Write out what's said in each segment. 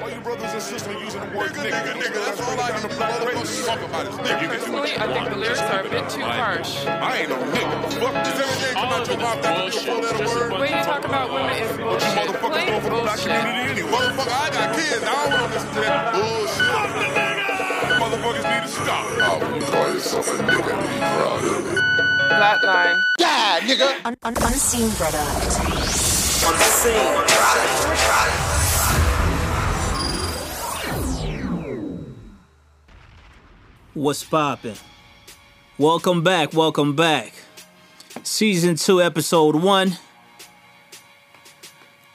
Why you brothers and sisters using the word nigga? Nigga, nigga, that's all I need to motherfuckers talk about is nigga. Personally, I think the lyrics are a bit too harsh. I ain't no nigga. Fuck this everything come out your mouth that you four letter word. When you talk about women, it's You motherfuckers doing for the black community anyway. Motherfucker, I got kids. I don't want to listen to that bullshit. Motherfuckers need to stop. I wouldn't call yourself a nigga and be proud of it. Flatline. Yeah, nigga! Un- un- unseen product. What's poppin'? Welcome back, welcome back. Season 2, Episode 1.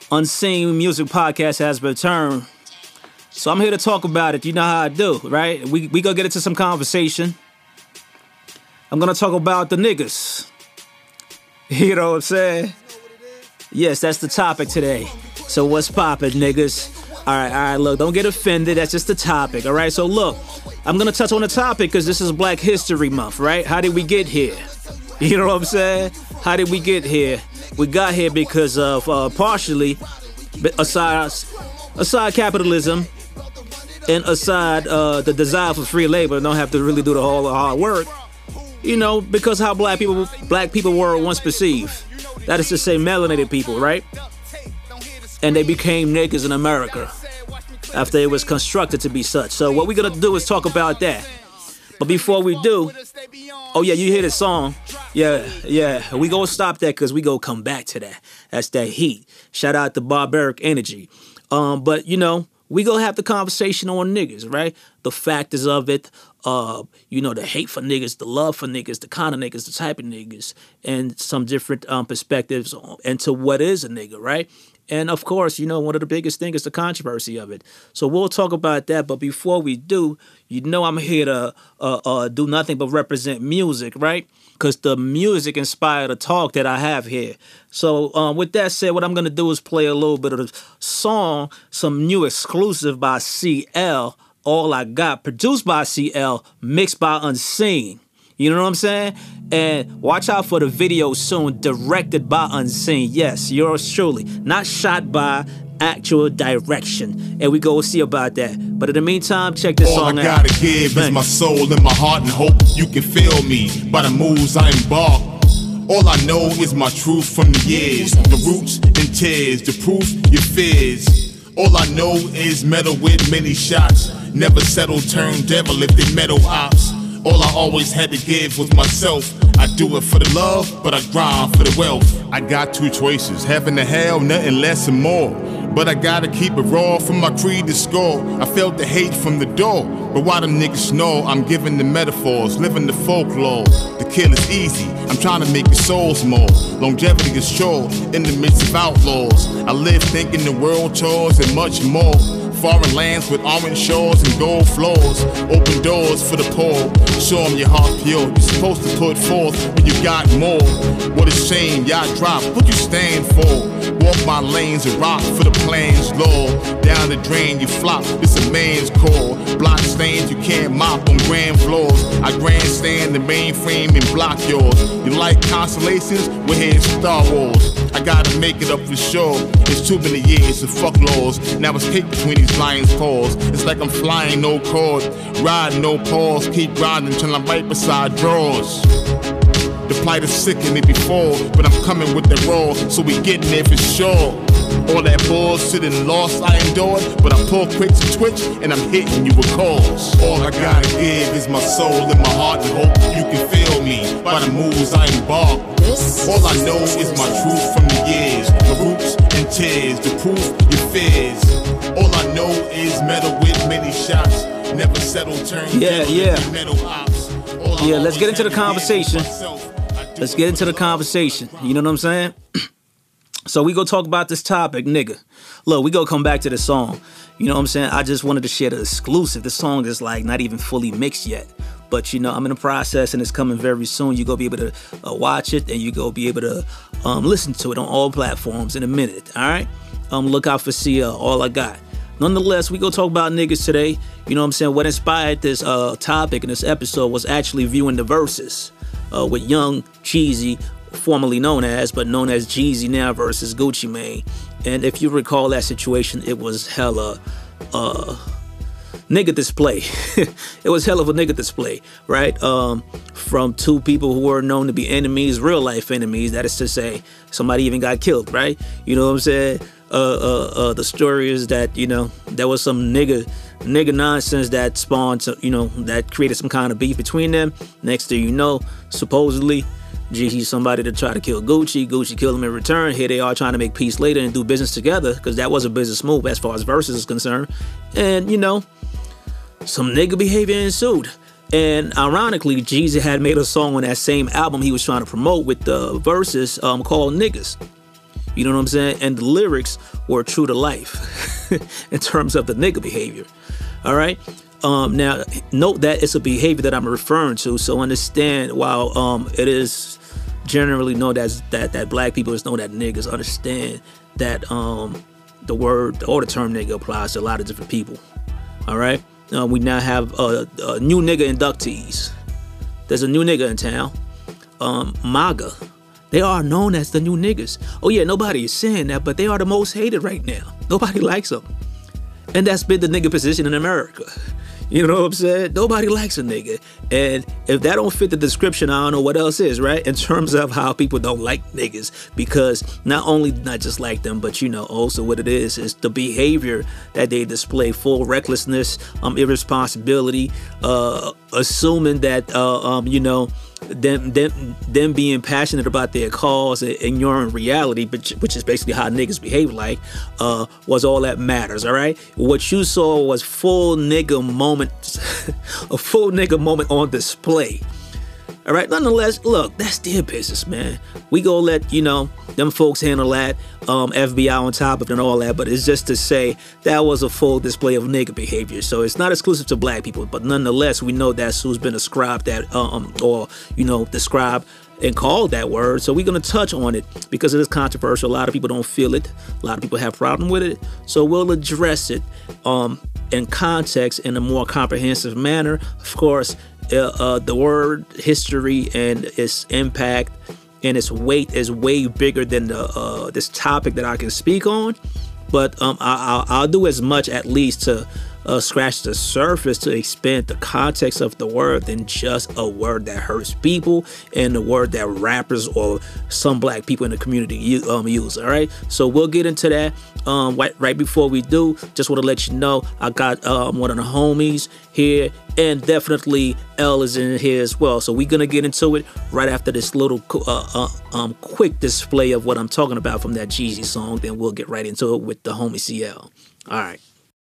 Unseen Music Podcast has returned. So I'm here to talk about it. You know how I do, right? We we gonna get into some conversation. I'm gonna talk about the niggas. You know what I'm saying? Yes, that's the topic today. So what's poppin', niggas? All right, all right. Look, don't get offended. That's just the topic. All right. So look, I'm gonna touch on the topic because this is Black History Month, right? How did we get here? You know what I'm saying? How did we get here? We got here because of uh, partially, aside aside capitalism and aside uh, the desire for free labor, don't have to really do the whole hard work. You know, because how black people black people were once perceived. That is to say, melanated people, right? And they became niggas in America after it was constructed to be such. So what we're gonna do is talk about that. But before we do, oh yeah, you hear the song? Yeah, yeah. We gonna stop that because we gonna come back to that. That's that heat. Shout out to Barbaric Energy. Um, but you know, we gonna have the conversation on niggas, right? The factors of it, uh, you know, the hate for niggas, the love for niggas, the kind of niggas, the type of niggas, and some different um, perspectives on- into what is a nigga, right? And of course, you know, one of the biggest things is the controversy of it. So we'll talk about that. But before we do, you know, I'm here to uh, uh, do nothing but represent music, right? Because the music inspired the talk that I have here. So um, with that said, what I'm gonna do is play a little bit of the song, some new exclusive by CL. All I got, produced by CL, mixed by Unseen. You know what I'm saying? And watch out for the video soon, directed by Unseen. Yes, yours truly. Not shot by actual direction. And we go see about that. But in the meantime, check this All song I out. gotta give is Bang. my soul and my heart and hope you can feel me by the moves I embark. All I know is my truth from the years, the roots and tears, the proof, your fears. All I know is metal with many shots. Never settle, turn devil if they metal ops. All I always had to give was myself. I do it for the love, but I grind for the wealth. I got two choices, heaven or hell, nothing less and more. But I gotta keep it raw from my creed to score. I felt the hate from the door. But why them niggas know I'm giving the metaphors, living the folklore. The kill is easy, I'm trying to make your souls more. Longevity is short in the midst of outlaws. I live thinking the world chores and much more. Foreign lands with orange shores and gold floors. Open doors for the poor. Show 'em your heart pure. You're supposed to put forth when you got more. What a shame, y'all drop. What you stand for? Walk my lanes and rock for the plans, Lord. Down the drain, you flop. This a man's call. Block stains you can't mop on grand floors. I grandstand the mainframe and block yours. You like constellations? We're here in Star Wars. I gotta make it up for sure. It's too many years of fuck laws. Now it's cake between these lions' paws. It's like I'm flying no cord, riding no pause. Keep riding till I'm right beside drawers. The plight is sickening me before, but I'm coming with the raw, so we getting there for sure. All that bullshit and loss I endured, but I pull quick to twitch and I'm hitting you with calls. All I gotta give is my soul and my heart and hope you can feel me by the moves I embark. This All I know is my truth from the years, the roots and tears, the proof, your fears. All I know is metal with many shots, never settle, turn Yeah, devil yeah. metal ops. All I Yeah, let's get into the had to give is conversation. myself. Let's get into the conversation. You know what I'm saying? so we go talk about this topic, nigga. Look, we go come back to the song. You know what I'm saying? I just wanted to share the exclusive. The song is like not even fully mixed yet. But you know, I'm in the process and it's coming very soon. You go be able to uh, watch it and you go be able to um, listen to it on all platforms in a minute. All right. Um, look out for CL. All I got. Nonetheless, we go talk about niggas today. You know what I'm saying? What inspired this uh, topic in this episode was actually viewing the verses uh, with Young Jeezy, formerly known as, but known as Jeezy now versus Gucci Mane. And if you recall that situation, it was hella uh nigga display. it was hell of a nigga display, right? Um, from two people who were known to be enemies, real life enemies. That is to say, somebody even got killed, right? You know what I'm saying? Uh, uh, uh, the story is that you know there was some nigga nigga nonsense that spawned, you know, that created some kind of beef between them. Next thing you know, supposedly. Jeezy's somebody to try to kill Gucci. Gucci killed him in return. Here they are trying to make peace later and do business together because that was a business move as far as Verzuz is concerned. And you know, some nigga behavior ensued. And ironically, Jeezy had made a song on that same album he was trying to promote with the verses um, called Niggas. You know what I'm saying? And the lyrics were true to life in terms of the nigga behavior. All right. Um, now, note that it's a behavior that I'm referring to. So understand while um, it is generally known that that black people is known that niggas understand that um, the word or the term nigga applies to a lot of different people. All right. Uh, we now have uh, new nigga inductees. There's a new nigga in town. Um, MAGA. They are known as the new niggas. Oh yeah, nobody is saying that, but they are the most hated right now. Nobody likes them. And that's been the nigga position in America. You know what I'm saying? Nobody likes a nigga. And if that don't fit the description, I don't know what else is, right? In terms of how people don't like niggas. Because not only not just like them, but you know, also what it is is the behavior that they display, full recklessness, um, irresponsibility, uh, assuming that uh, um, you know, them them them being passionate about their cause and ignoring reality, which, which is basically how niggas behave like, uh, was all that matters. All right, what you saw was full nigga moment, a full nigga moment on display. All right. Nonetheless, look, that's their business, man. We go let you know them folks handle that. Um, FBI on top of it and all that. But it's just to say that was a full display of nigga behavior. So it's not exclusive to black people, but nonetheless, we know that's who's been ascribed that, um, or you know, described and called that word. So we're gonna touch on it because it is controversial. A lot of people don't feel it. A lot of people have problem with it. So we'll address it um, in context in a more comprehensive manner. Of course, uh, uh, the word history and its impact and its weight is way bigger than the uh, this topic that I can speak on. But um, I, will do as much at least to uh, scratch the surface to expand the context of the word than just a word that hurts people and the word that rappers or some black people in the community um, use. All right, so we'll get into that. Um, right, right before we do, just want to let you know I got um, one of the homies here, and definitely L is in here as well. So we're gonna get into it right after this little uh, uh, um, quick display of what I'm talking about from that Jeezy song. Then we'll get right into it with the homie CL. All right.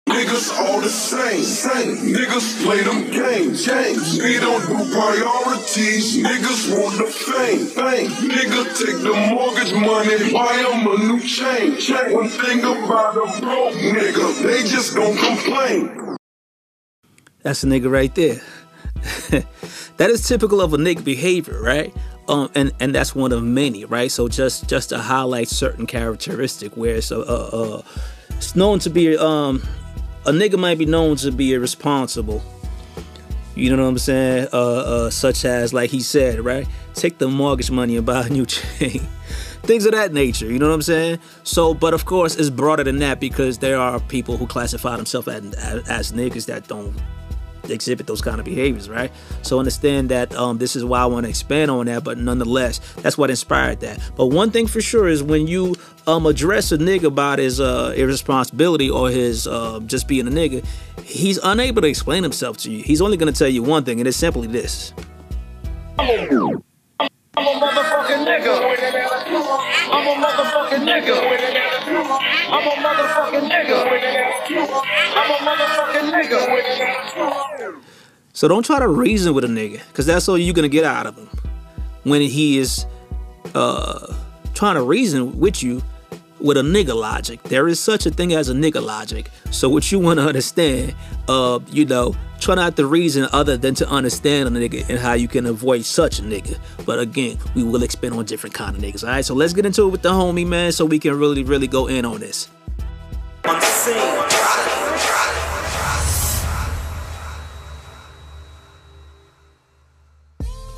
Niggas all the same, same. Niggas play them games, games. We don't do priorities. Niggas want the fame, fame. Nigga take the mortgage money, buy them a new chain, chain. One thing about a broke nigga, they just don't complain. That's a nigga right there. that is typical of a nigga behavior, right? Um, and and that's one of many, right? So just just to highlight certain characteristic where it's a, a it's known to be um a nigga might be known to be irresponsible. You know what I'm saying? Uh, uh, such as, like he said, right? Take the mortgage money and buy a new chain. Things of that nature, you know what I'm saying? So, but of course, it's broader than that because there are people who classify themselves as, as, as niggas that don't exhibit those kind of behaviors, right? So understand that um, this is why I want to expand on that, but nonetheless, that's what inspired that. But one thing for sure is when you um, address a nigga about his uh, irresponsibility or his uh, just being a nigga, he's unable to explain himself to you. He's only going to tell you one thing, and it's simply this. I'm a motherfucking nigga. I'm a motherfucking nigga. I'm a motherfucking nigga. I'm a motherfucking nigga. So don't try to reason with a nigga, because that's all you're gonna get out of him. When he is uh, trying to reason with you with a nigga logic. There is such a thing as a nigga logic. So what you want to understand, uh, you know, try not to reason other than to understand a nigga and how you can avoid such a nigga. But again, we will expand on different kind of niggas. All right, so let's get into it with the homie man, so we can really, really go in on this.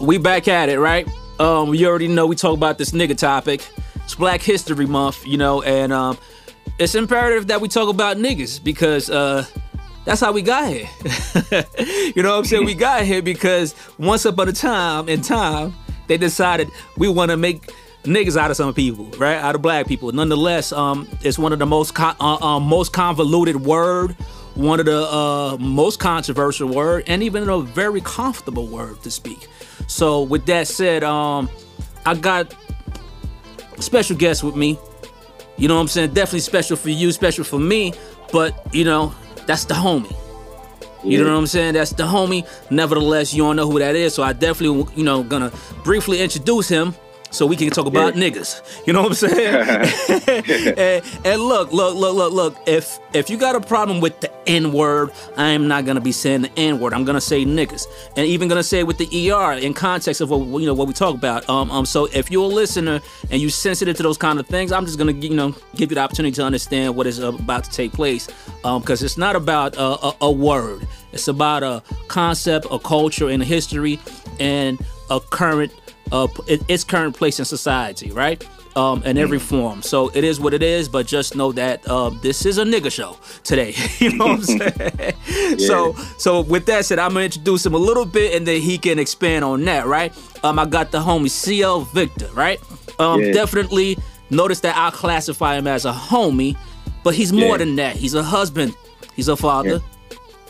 We back at it, right? Um, you already know we talk about this nigga topic. It's Black History Month, you know, and um, it's imperative that we talk about niggas because uh, that's how we got here. you know what I'm saying? We got here because once upon a time in time, they decided we want to make niggas out of some people, right? Out of black people. Nonetheless, um, it's one of the most con- uh, uh, most convoluted word, one of the uh, most controversial word, and even a very comfortable word to speak. So, with that said, um, I got special guests with me. You know what I'm saying? Definitely special for you, special for me. But you know, that's the homie. You know what I'm saying? That's the homie. Nevertheless, you don't know who that is, so I definitely, you know, gonna briefly introduce him so we can talk about Yeah. niggas. You know what I'm saying? and, and look, look, look, look, look. If if you got a problem with the N word, I am not gonna be saying the N word. I'm gonna say niggas, and even gonna say it with the ER in context of what you know what we talk about. Um, um. So if you're a listener and you sensitive to those kind of things, I'm just gonna you know give you the opportunity to understand what is about to take place. Um, because it's not about a, a, a word. It's about a concept, a culture, and a history, and a current uh, its current place in society, right? Um, in every form. So it is what it is, but just know that uh, this is a nigga show today. you know what I'm saying? So, so with that said, I'm gonna introduce him a little bit, and then he can expand on that, right? Um, I got the homie CL Victor, right? Um, Yeah. definitely notice that I classify him as a homie, but he's more Yeah. than that. He's a husband. He's a father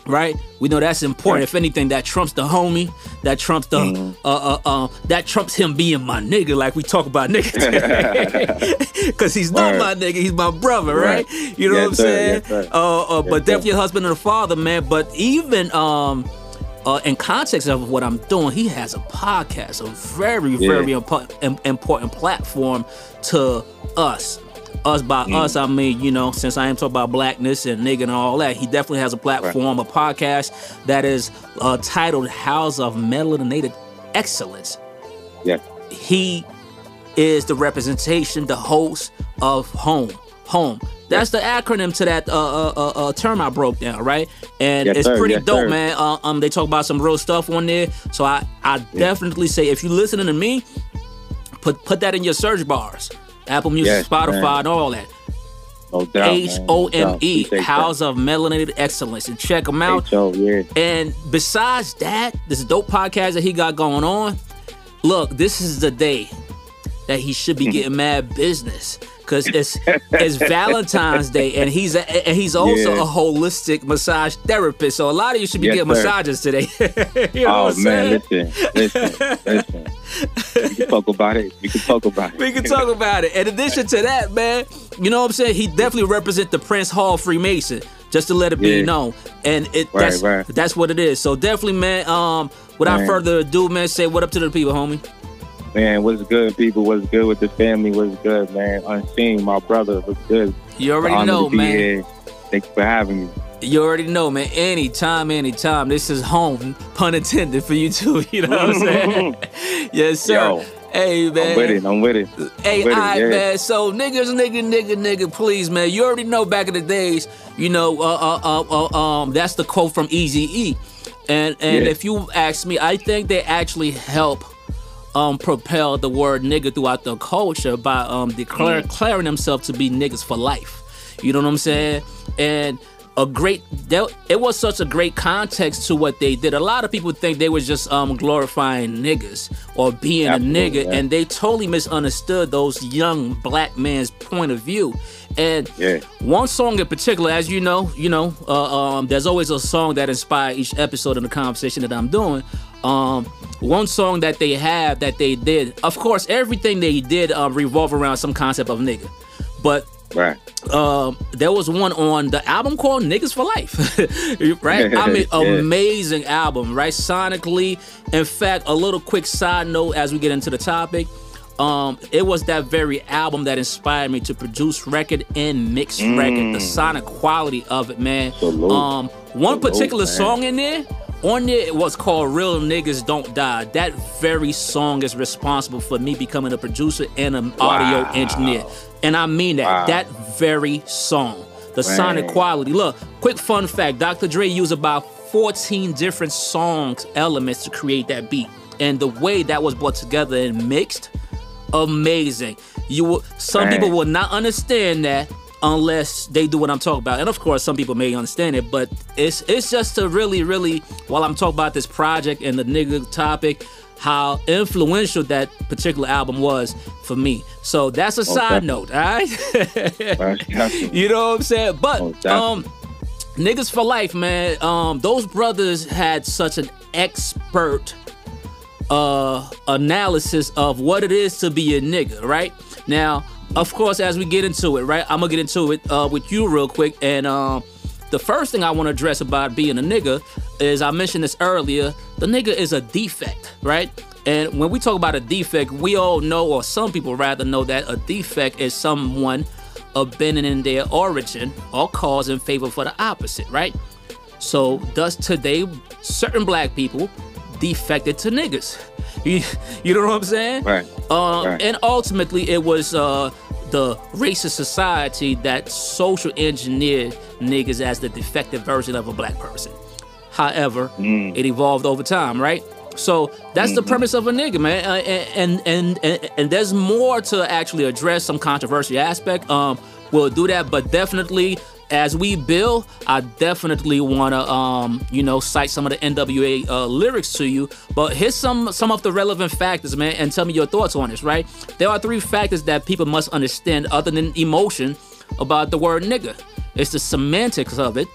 right? We know that's important. If anything, that trumps the homie. That trumps the Mm-hmm. uh uh uh. That trumps him being my nigga, like we talk about niggas. Because he's not my nigga, he's my brother, right? Right. You know Yes, what I'm sir. saying? Yes, uh, uh, but Yes, sir. definitely a husband and a father, man. But even um. Uh, in context of what I'm doing, he has a podcast, a very, Yeah. very impo- im- important platform to us. Us by Mm. us, I mean, you know, since I am talking about blackness and nigga and all that, he definitely has a platform, a podcast that is uh, titled House of Melanated Excellence. Yeah. He is the representation, the host of Home. Home. That's the acronym to that uh, uh, uh, uh, term I broke down, right? And Yes, it's sir. pretty Yes, dope, sir. man. Uh, um, they talk about some real stuff on there. So I, I definitely say if you're listening to me, put put that in your search bars. Apple Music, Yes, Spotify, man. and all that. No doubt. H O M E, House of Melanated Excellence, and check them out. H-O, yeah. And besides that, this dope podcast that he got going on. Look, this is the day that he should be getting mad business because it's it's Valentine's Day, and he's a, and he's also Yeah. a holistic massage therapist. So a lot of you should be Yes, getting sir. massages today. you know Oh man, saying? listen, listen, listen. We can talk about it. We can talk about it. We can talk about it. In addition to that, man, you know what I'm saying? He definitely represent the Prince Hall Freemason, just to let it be known. And it Right, that's right. that's what it is. So definitely, man. Um, without Man. further ado, man, say what up to the people, homie. Man, what's good, people? What's good with the family? What's good, man? Unseen, my brother. What's good? You already know, man. Here. Thanks for having me. You already know, man. Anytime, anytime. This is home, pun intended for you too. You know what I'm saying? yes, sir. Yo, hey, man. I'm with it. I'm with it. Hey, with it, yeah. man. So niggas, nigga, nigga, nigga, please, man. You already know back in the days, you know, uh, uh, uh, uh um, that's the quote from Easy E. And and Yeah. if you ask me, I think they actually help um propel the word nigga throughout the culture by um declare, Mm. declaring themselves to be niggas for life. You know what I'm saying? And a great that, it was such a great context to what they did. A lot of people think they was just um glorifying niggas or being Absolutely, a nigga, yeah. and they totally misunderstood those young black man's point of view. And Yeah. one song in particular, as you know, you know, uh, um, there's always a song that inspires each episode in the conversation that I'm doing. Um, one song that they have that they did, of course, everything they did um, revolve around some concept of nigga, but Right. um, there was one on the album called Niggas for Life, right? I mean, Yeah. amazing album, right? Sonically. In fact, a little quick side note as we get into the topic. Um, it was that very album that inspired me to produce record and mix record. The sonic quality of it, man. Mm. Salute. Um, one Salute, particular man. song in there, on there, it was called "Real Niggas Don't Die." That very song is responsible for me becoming a producer and an audio engineer, and I mean that. Wow. That very song, the sonic quality. Look, quick fun fact: Dr. Dre used about 14 different songs elements to create that beat, and the way that was brought together and mixed, amazing. You will, some Man. people will not understand that unless they do what I'm talking about. And of course, some people may understand it, but it's it's just to really, really, while I'm talking about this project and the nigga topic, how influential that particular album was for me. So that's a side note, all right? you know what I'm saying? But um niggas for life, man. Um those brothers had such an expert uh analysis of what it is to be a nigga, right? Now, of course, as we get into it, right? I'm gonna get into it uh, with you real quick. And um, the first thing I want to address about being a nigga is I mentioned this earlier. The nigga is a defect, right? And when we talk about a defect, we all know, or some people rather know, that a defect is someone abandoning their origin or cause in favor for the opposite, right? So, thus today, certain black people defected to niggas. You, you know what I'm saying? Right. Um, Right. And ultimately, it was uh, the racist society that social engineered niggas as the defective version of a black person. However, Mm. it evolved over time, right? So that's the premise of a nigga, man. Uh, and, and and and there's more to actually address some controversial aspect. Um, we'll do that, but definitely as we build, I definitely want to um, you know, cite some of the NWA uh, lyrics to you. But here's some some of the relevant factors, man, and tell me your thoughts on this. Right? There are three factors that people must understand, other than emotion, about the word nigga. It's the semantics of it,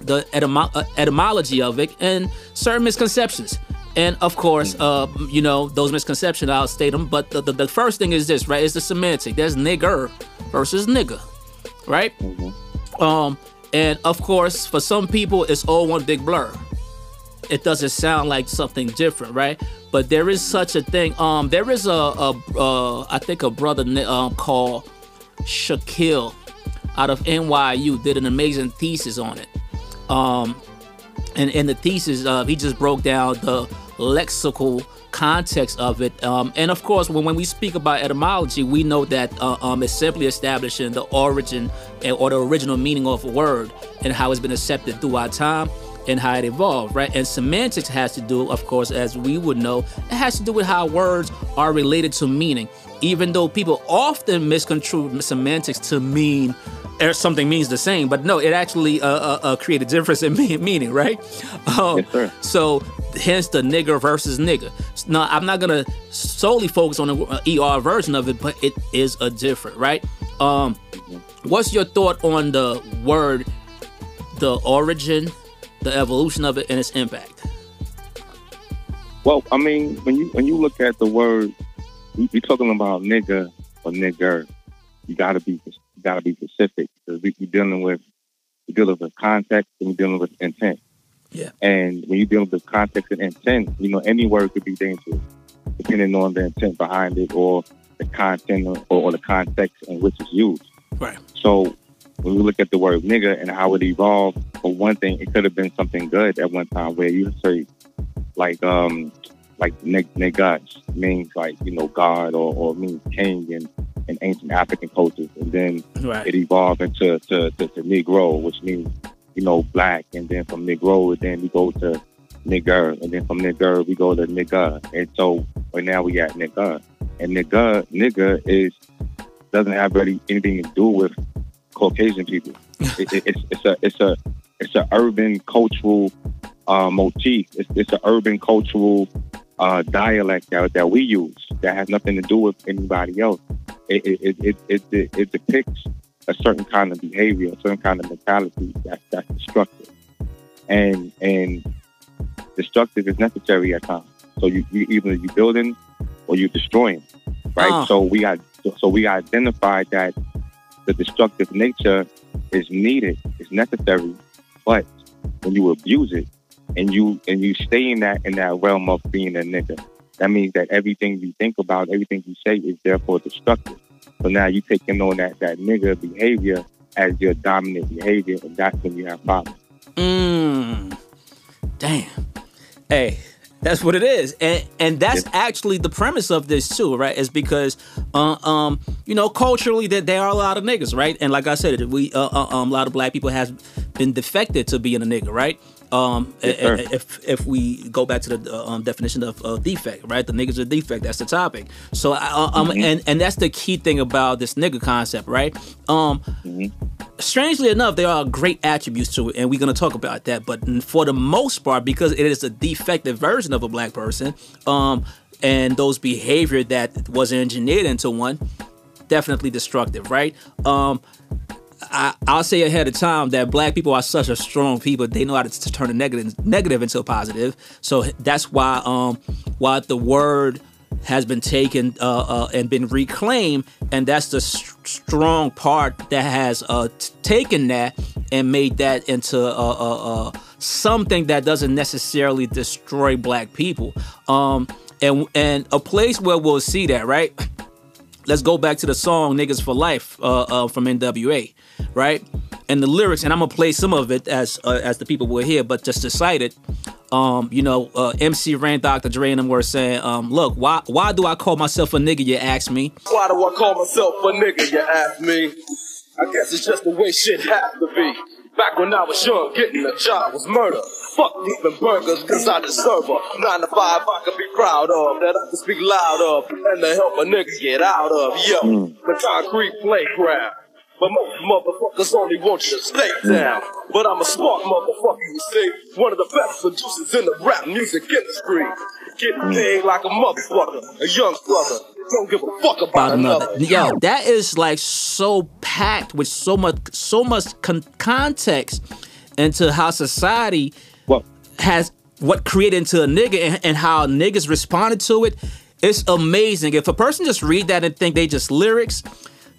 the etymo- uh, etymology of it, and certain misconceptions. And of course, uh, you know, those misconceptions, I'll state them. But the, the, the first thing is this, right? It's the semantic. There's nigger versus nigga, right? Um, and of course, for some people, it's all one big blur. It doesn't sound like something different, right? But there is such a thing. Um, there is a, a uh, I think a brother um, called Shaquille out of NYU did an amazing thesis on it. Um, and in the thesis, uh, he just broke down the lexical context of it. Um, and of course, when, when we speak about etymology, we know that uh, um, it's simply establishing the origin or the original meaning of a word and how it's been accepted throughout time and how it evolved, right? And semantics has to do, of course, as we would know, it has to do with how words are related to meaning. Even though people often misconstrue semantics to mean or something means the same, but no, it actually uh, uh, uh, create a difference in meaning, right? Um, Yes, sir. So hence the nigger versus nigger. Now I'm not gonna solely focus on the ER version of it, but it is a different, right? Um, what's your thought on the word, the origin, the evolution of it, and its impact? Well, I mean, when you when you look at the word, you- you're talking about nigga or nigger. You gotta be you gotta be specific because we, we're dealing with we're dealing with context and we're dealing with intent. Yeah. And when you're dealing with context and intent, you know, any word could be dangerous depending on the intent behind it or the content or, or the context in which it's used. Right. So when we look at the word nigga and how it evolved, for one thing, it could have been something good at one time where you say like um like nig- niggas means like, you know, God or, or means king in, in ancient African cultures. And then Right. it evolved into to, to, to Negro, which means, you know, black. And then from Negro, then we go to nigger. And then from nigger, we go to nigga. And so right now we at nigga. And nigga, nigga is, doesn't have really anything to do with Caucasian people. it, it, it's, it's a, it's a, it's a urban cultural uh, motif. It's, it's an urban cultural uh, dialect that, that we use that has nothing to do with anybody else. It, it, it, it, it, it, it depicts a certain kind of behavior, a certain kind of mentality that's, that's destructive. And and destructive is necessary at times. So you, you either you building or you destroying, right? Ah. So we got so we identified that the destructive nature is needed, is necessary, but when you abuse it and you and you stay in that in that realm of being a nigga, that means that everything you think about, everything you say is therefore destructive. So now you taking on that that nigga behavior as your dominant behavior, and that's when you have problems. Mm. Damn. Hey, that's what it is, and and that's actually the premise of this too, right? Is because uh, um you know, culturally that there are a lot of niggas, right? And like I said, we uh, uh, um, a lot of black people has been defected to being a nigga, right? Um, Yes, a- a- sir. if if we go back to the uh, um, definition of uh, defect, right? The niggas are defect. That's the topic. So, I- uh, um, Mhm. and and that's the key thing about this nigga concept, right? Um, strangely enough, there are great attributes to it, and we're gonna talk about that. But for the most part, because it is a defective version of a black person, um, and those behavior that was engineered into one, definitely destructive, right? Um, I, I'll say ahead of time that black people are such a strong people. They know how to, turn a negative negative into a positive. So that's why um why the word has been taken uh, uh, and been reclaimed, and that's the s- strong part that has uh, t- taken that and made that into uh, uh, uh, something that doesn't necessarily destroy black people. Um, and and a place where we'll see that, right? let's go back to the song "Niggas for Life" from NWA, right? And the lyrics, and I'm gonna play some of it as uh, as the people will hear, but just to cite it, um, you know, uh, MC Ren, Dr. Dre, and them were saying, um, "Look, why why do I call myself a nigga?" You ask me. Why do I call myself a nigga, you ask me? I guess it's just the way shit has to be. Back when I was young, getting a job was murder. Fuck flipping burgers, cause I deserve a nine to five I could be proud of, that I can speak loud of, and to help a nigga get out of. Yo, the concrete playground. But most motherfuckers only want you to stay down. But I'm a smart motherfucker, you see. One of the best producers in the rap music industry. Getting hmm. paid like a motherfucker, a young brother. Don't give a fuck about about another. another. Yo, that is like so packed with so much so much con- context into how society has what created into a nigga and, and how niggas responded to it. It's amazing. If a person just read that and think they just lyrics,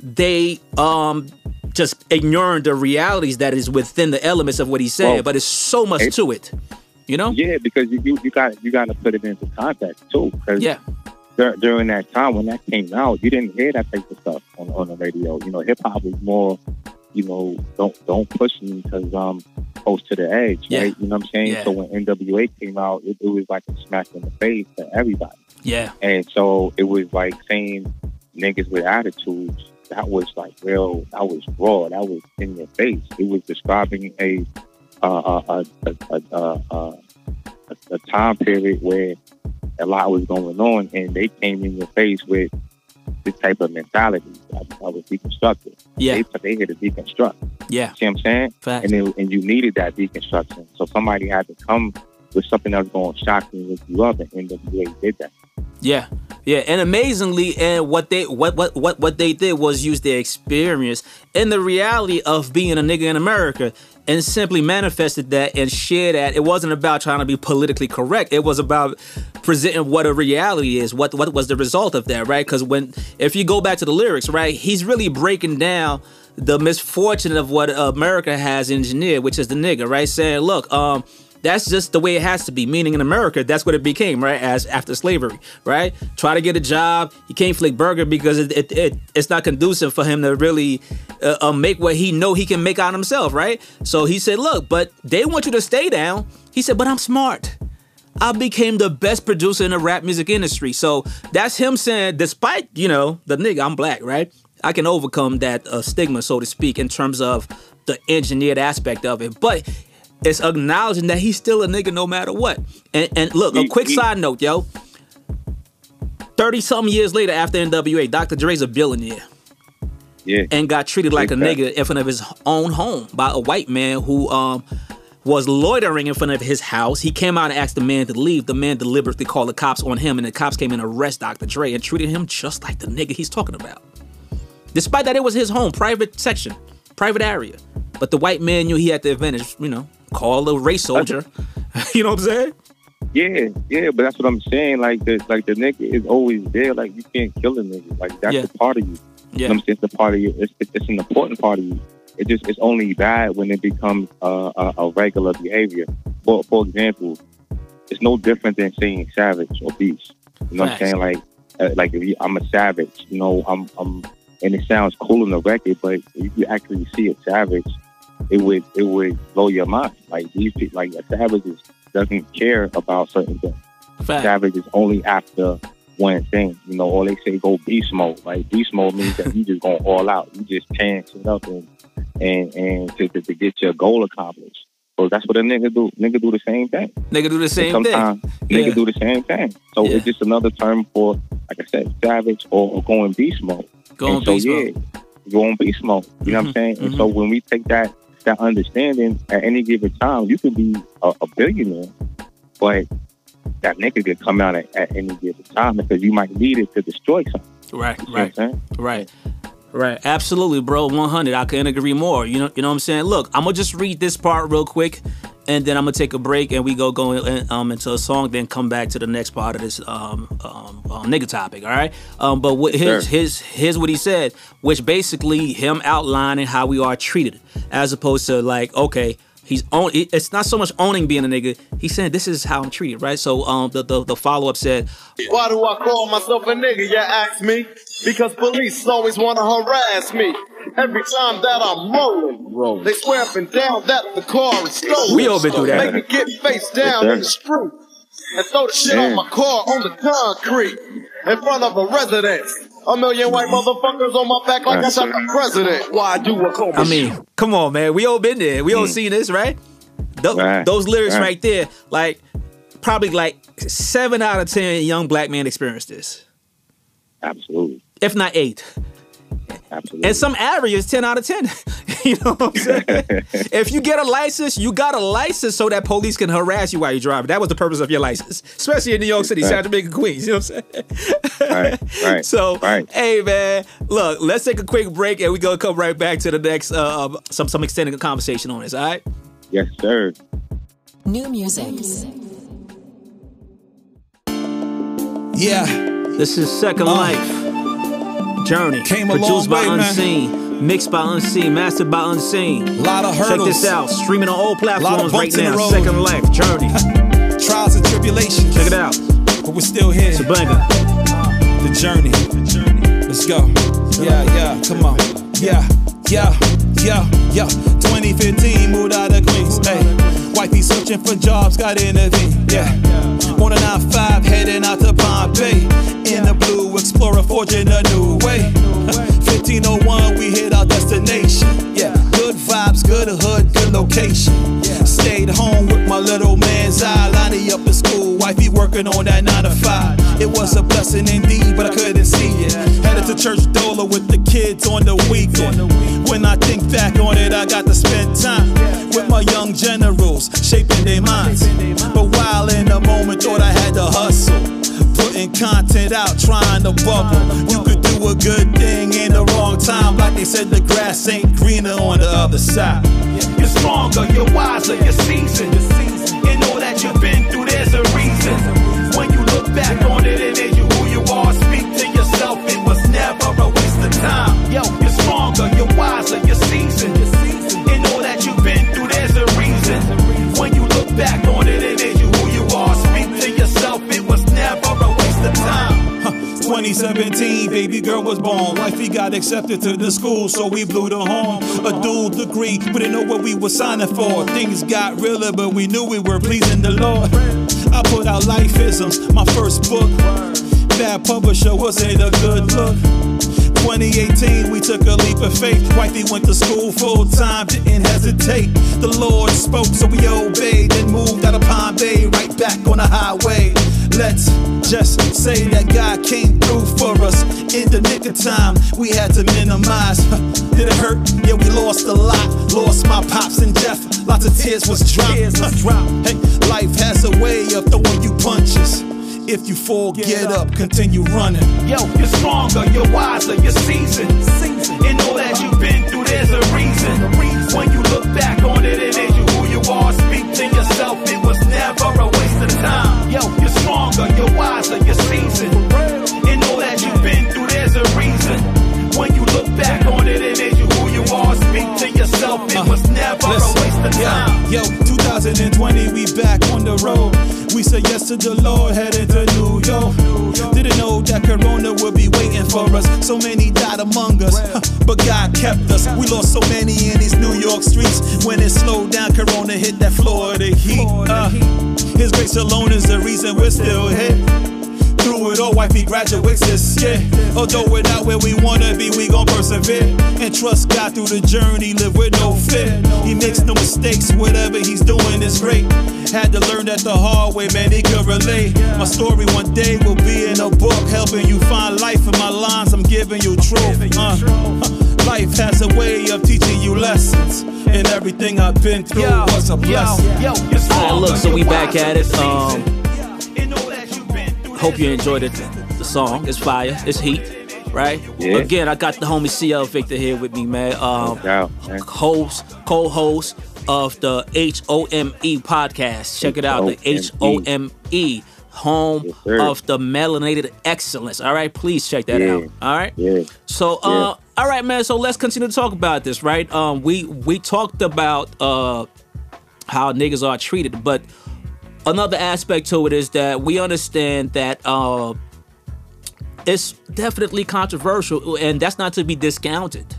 they um just ignoring the realities that is within the elements of what he's saying. Well, but it's so much it- to it. You know? Yeah, because you you, you got you got to put it into context too. 'cause Yeah. dur- during that time when that came out, you didn't hear that type of stuff on on the radio. You know, hip hop was more, you know, don't don't push me because um close to the edge, Yeah. right? You know what I'm saying? Yeah. So when NWA came out, it, it was like a smack in the face to everybody. Yeah. And so it was like saying niggas with attitudes. That was like real. That was raw. That was in your face. It was describing a uh, a, a, a, a, a, a, a time period where a lot was going on, and they came in your face with this type of mentality. I, I was deconstructed. Yeah. They, they here to deconstruct. Yeah. See what I'm saying? Facts. And it, and you needed that deconstruction. So somebody had to come with something that was going to shock you and wake you up, and NWA did that. Yeah, yeah, and amazingly, and what they what what what what they did was use their experience and the reality of being a nigga in America, and simply manifested that and shared that. It wasn't about trying to be politically correct. It was about presenting what a reality is. What what was the result of that, right? Because when if you go back to the lyrics, right, he's really breaking down the misfortune of what America has engineered, which is the nigga, right? Saying, look, um, that's just the way it has to be. Meaning in America, that's what it became, right? As after slavery, right? Try to get a job, you can't flick burger because it, it, it it's not conducive for him to really uh, uh, make what he know he can make out himself, right? So he said, look, but they want you to stay down. He said, but I'm smart. I became the best producer in the rap music industry. So that's him saying, despite, you know, the nigga, I'm black, right? I can overcome that uh, stigma, so to speak, in terms of the engineered aspect of it. But it's acknowledging that he's still a nigga no matter what. And, and look, a quick side note, yo. 30 something years later after NWA, Dr. Dre's a billionaire Yeah. and got treated like a nigga in front of his own home by a white man who um was loitering in front of his house. He came out and asked the man to leave. The man deliberately called the cops on him, and the cops came and arrest Dr. Dre and treated him just like the nigga he's talking about. Despite that, it was his home, private section, private area. But the white man knew he had the advantage, you know, call a race soldier. you know what I'm saying? Yeah, yeah, but that's what I'm saying. Like the like the nigga is always there. Like you can't kill a nigga. Like that's Yeah. a part of you. Yeah. You know what I'm saying? It's a part of you. It's, it's, it's an important part of you. It just it's only bad when it becomes uh, a, a regular behavior. For for example, it's no different than saying savage or beast. You know what I'm saying? Like uh, like if you, I'm a savage. You know, I'm I'm and it sounds cool in the record, but if you actually see a savage, it would it would blow your mind. Like these people, like a savage is, doesn't care about certain things. Fact. Savage is only after one thing. You know, all they say go beast mode. Like beast mode means that you just going all out. You just tearing shit up and and and to, to, to get your goal accomplished. So that's what a nigga do. Nigga do the same thing. Nigga do the same And thing. sometimes nigga Yeah. do the same thing. So Yeah. it's just another term for, like I said, savage or, or going beast mode. Going and so, beast yeah, mode. Going beast mode. You know what I'm saying? And so when we take that that understanding at any given time, you could be a, a billionaire, but that nigga could come out at, at any given time because you might need it to destroy something. Right, You know what I'm right, right, right. Absolutely, bro. One hundred. I couldn't agree more. You know, you know what I'm saying. Look, I'm gonna just read this part real quick, and then I'm gonna take a break, and we go go in, um, into a song, then come back to the next part of this um, um, um nigga topic. All right. Um, but what, his Sure. his here's what he said, which basically him outlining how we are treated, as opposed to like, okay. He's own. It's not so much owning being a nigga. He's saying this is how I'm treated, right? So, um, the the, the follow up said, Why do I call myself a nigga, you ask me? Because police always wanna harass me. Every time that I'm rolling, they swear up and down that the car is stolen. We all been through that. Make me get face down in the street and throw the shit on my car on the concrete in front of a residence. A million white motherfuckers on my back like I shot the president. Why do I call I mean, come on, man. We all been there. We all mm. seen this, right? Tho- Right, Those lyrics right. right there, like probably like seven out of ten young black men experienced this, Absolutely. If not eight. Absolutely. And some areas, ten out of ten. you know what I'm saying? if you get a license, you got a license so that police can harass you while you're driving. That was the purpose of your license, especially in New York City, Right. South Jamaica, Queens. You know what I'm saying? right, right. So, right. hey man, look, let's take a quick break and we're gonna come right back to the next uh, uh, some some extended conversation on this. All right. Yes, sir. New music. Yeah. This is Second Life Journey. Came a produced by way, man. Unseen, mixed by Unseen, mastered by Unseen. Lot of Check this out. Streaming on all platforms right now. Second Life Journey. Trials and tribulations. Check it out. But we're still here. It's a banger. The journey. Let's go. Yeah, yeah, come on. Yeah, yeah, yeah, yeah. 2015, moved out of Queens. Hey, wifey searching for jobs, got intervened. Yeah. On a 9-5, heading out to Palm Bay. In the blue Explorer, forging a new way. 1501, we hit our destination. Yeah, good hood, good location. Stayed home with my little man's eye, lining up in school. Wifey working on that 9 to 5. It was a blessing indeed, but I couldn't see it. Headed to church Dola with the kids on the weekend. When I think back on it, I got to spend time with my young generals, shaping their minds. But while in the moment, thought I had to hustle. Putting content out, trying to bubble. You could do a good thing in the wrong time. Like they said, the grass ain't greener on the other side. You're stronger, you're wiser, you're seasoned. You know that you've been through, there's a reason. When you look back on it, it is you 2017, baby girl was born. Wifey got accepted to the school, so we blew the horn. A dual degree, we didn't know what we were signing for. Things got realer, but we knew we were pleasing the Lord. I put out Lifeisms, my first book. Bad publisher wasn't a good look. 2018, we took a leap of faith. Wifey went to school full time, didn't hesitate. The Lord spoke, so we obeyed. and moved out of Palm Bay, right back on the highway. Let's just say that God came through for us in the nick of time. We had to minimize. Did it hurt? Yeah, we lost a lot. Lost my pops and Jeff. Lots of tears was dropped. Hey, life has a way of throwing you punches. If you fall, get up, continue running. Yo, you're stronger, you're wiser, you're seasoned. You know that you've been through, there's a reason. When you look back on it, it is you who you are. Speak to yourself, it was never a you're wiser, you're seasoned. You know that you've been through, there's a reason. When you look back on it, it is you who you are. Speak to yourself, it was never a waste of time. Yo, 2020, we back on the road. We said yes to the Lord, headed to New York. Didn't know that Corona would be waiting for us. So many died among us, but God kept us. We lost so many in these New York streets. When it slowed down, Corona hit that Florida heat. Uh, His grace alone is the reason we're still here. Through it all, wifey graduates this year. Although we're not where we wanna be, we gon' persevere. And trust God through the journey, live with no fear. He makes no mistakes, whatever he's doing is great. Had to learn that the hard way, man, he could relate. My story one day will be in a book, helping you find life in my lines. I'm giving you truth. Uh, life has a way of teaching you lessons. And everything I've been through was a blessing. All right, look, so we back at it. Um, hope you enjoyed it. The song is fire. It's heat, right? Yeah. Again, I got the homie CL Victor here with me, man. Um, Yeah, man. host, co-host of the H O M E podcast. Check it out, the H O M E, home Yes, of the melanated excellence. All right, please check that Yeah. out. All right. Yeah. So, uh, all right, man. So let's continue to talk about this, right? Um, we we talked about uh how niggas are treated, but another aspect to it is that we understand that uh it's definitely controversial, and that's not to be discounted.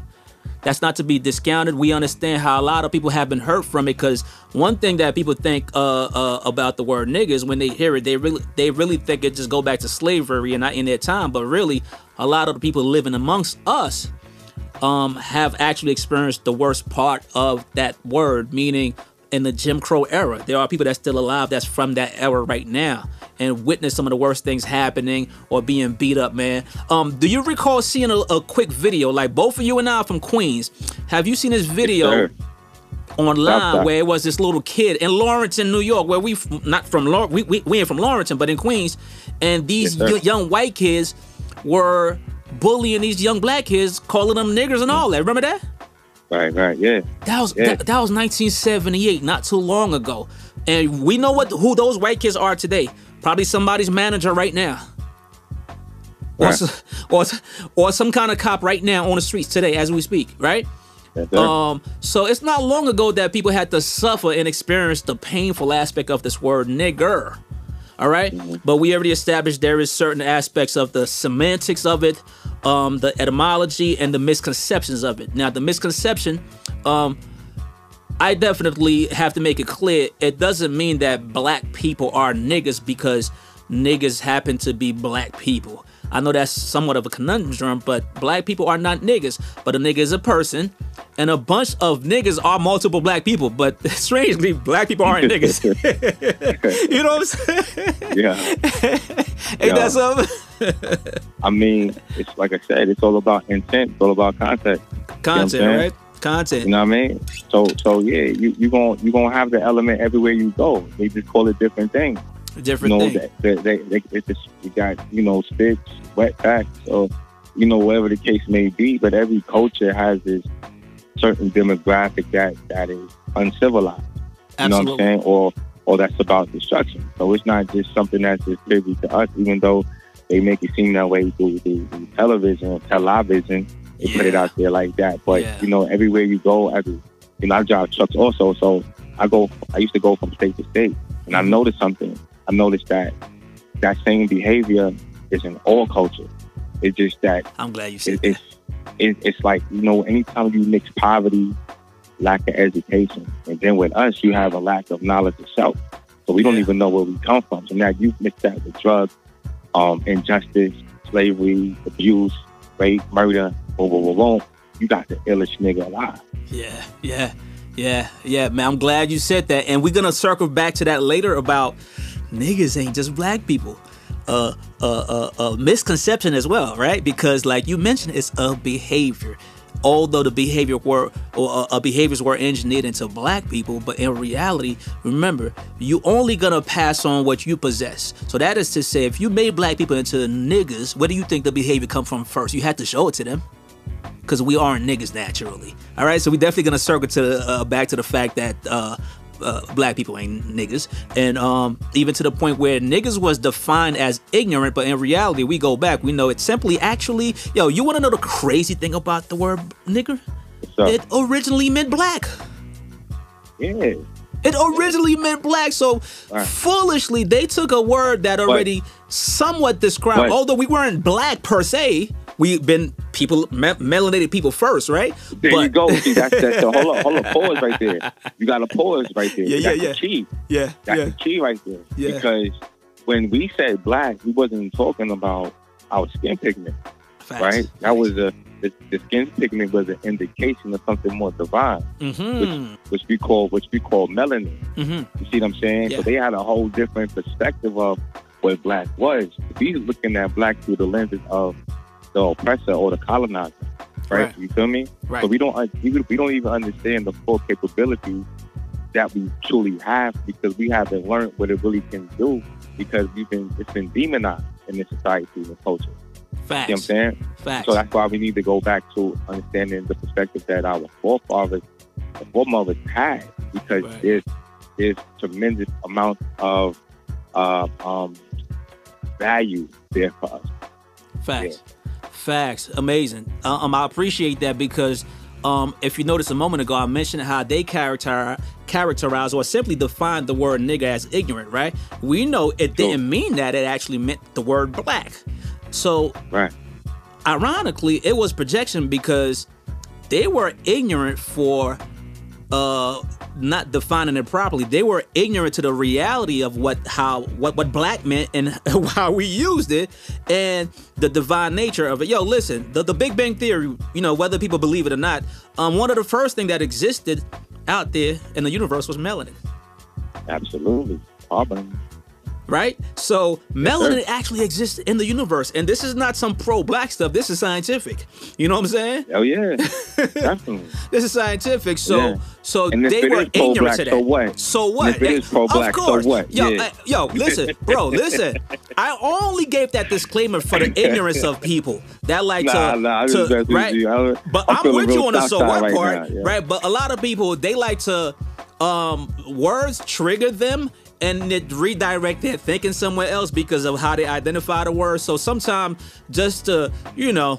That's not to be discounted. We understand how a lot of people have been hurt from it because one thing that people think uh, uh, about the word niggas when they hear it, they really they really think it just go back to slavery and not in their time. But really, a lot of the people living amongst us um, have actually experienced the worst part of that word, meaning in the Jim Crow era. There are people that's still alive that's from that era right now and witness some of the worst things happening or being beat up, man. Um, do you recall seeing a, a quick video? Like both of you and I are from Queens. Have you seen this video? sir. online where it was this little kid in Lawrence, in New York, where we not from Law- we, we we ain't from Lawrence, but in Queens, and these Yes, y- young white kids were bullying these young black kids, calling them niggers and all that. Remember that? Right, right, yeah. That was Yeah. that, that was 1978, not too long ago. And we know what who those white kids are today. Probably somebody's manager right now. Or, Right. s- or, or some kind of cop right now on the streets today as we speak, right? Um, so it's not long ago that people had to suffer and experience the painful aspect of this word nigger. All right? but we already established there is certain aspects of the semantics of it, um, the etymology, and the misconceptions of it. Now, the misconception, um, I definitely have to make it clear. It doesn't mean that black people are niggas because niggas happen to be black people. I know that's somewhat of a conundrum, but black people are not niggas. But a nigga is a person, and a bunch of niggas are multiple black people. But strangely, black people aren't niggas. you know what I'm saying? yeah. Ain't Yeah. that something? I mean, it's like I said, it's all about intent. It's all about context. Content, saying? right? Content. You know what I mean? So, so yeah, you you gonna you gonna have the element everywhere you go. They just call it different things. Different you know, thing. That, they, they, they, it's just, you got you know sticks, wet packs, or you know whatever the case may be. But every culture has this certain demographic that that is uncivilized. You know what I'm saying? Or or that's about destruction. So it's not just something that's just privy to us, even though they make it seem that way through, through, through television, television. They put it out there like that. But Yeah. you know, everywhere you go, as a, you know, I drive trucks also, so I go. I used to go from state to state, and I Mm-hmm. noticed something. I noticed that that same behavior is in all cultures. It's just that I'm glad you said it, that. it's it, it's like you know, anytime you mix poverty, lack of education, and then with us, you have a lack of knowledge of self. So we don't Yeah. even know where we come from. So now you mix that with drugs, um, injustice, slavery, abuse, rape, murder, boom, boom, boom, boom. You got the illest nigga alive. Yeah, yeah, yeah, yeah, man. I'm glad you said that, and we're gonna circle back to that later about niggas ain't just black people. Uh, uh, uh, uh, misconception as well, right? Because like you mentioned, it's a behavior. Although the behavior were or uh, uh, behaviors were engineered into black people, but in reality, remember, you only gonna pass on what you possess. So that is to say, if you made black people into niggas, where do you think the behavior come from first? You had to show it to them because we aren't niggas naturally. All right, so we definitely gonna circle to the, uh, back to the fact that uh, uh, black people ain't niggas, and um, even to the point where niggas was defined as ignorant, but in reality, we go back, we know it's simply actually, yo, you want to know the crazy thing about the word nigger? So It originally meant black. yeah, It originally meant black. So Right. foolishly, they took a word that already somewhat described, But- although we weren't black per se. We've been people, me- melanated people first, right? there But- you go. See, that's that. So hold on, hold on, pause right there. You got a pause right there. Yeah, yeah, that's yeah. The key. Yeah, That's yeah. the key right there. Yeah. Because when we said black, we wasn't talking about our skin pigment, Facts. right? That was a the, the skin pigment was an indication of something more divine, Mm-hmm. which we call which we call melanin. Mm-hmm. You see what I'm saying? Yeah. So they had a whole different perspective of what black was. We looking at black through the lenses of the oppressor or the colonizer, right? Right. You feel me? Right. So we don't we, don't even understand the full capabilities that we truly have because we haven't learned what it really can do because we've been it's been demonized in this society and culture. Facts. You know I'm saying? Facts. So that's why we need to go back to understanding the perspective that our forefathers and foremothers had, because Right. there's there's tremendous amount of uh, um, value there for us. Facts. Facts. Amazing. Uh, um, I appreciate that because um, if you notice a moment ago, I mentioned how they character characterize or simply define the word nigga as ignorant, right? We know it didn't mean that; it actually meant the word black. So, Right. ironically, it was projection because they were ignorant for uh not defining it properly. They were ignorant to the reality of what how what what black meant and how we used it and the divine nature of it. Yo, listen, the, the Big Bang Theory, you know, whether people believe it or not, um one of the first thing that existed out there in the universe was melanin. Absolutely. Carbon. Right? So melanin actually exists in the universe, and this is not some pro-black stuff. This is scientific. You know what I'm saying? Oh yeah. Definitely. This is scientific. So, Yeah. so they were ignorant to that. so what? So what? And if it is pro-black, of so course. what? Yo, Yeah. uh, yo, listen, bro, listen. I only gave that disclaimer for the ignorance of people that like Nah, to, nah, to right. I'm- but I'm I'm, with you on the so what right part, now, yeah. right? But a lot of people they like to um words trigger them and it redirect their thinking somewhere else because of how they identify the word. So sometimes just to, you know,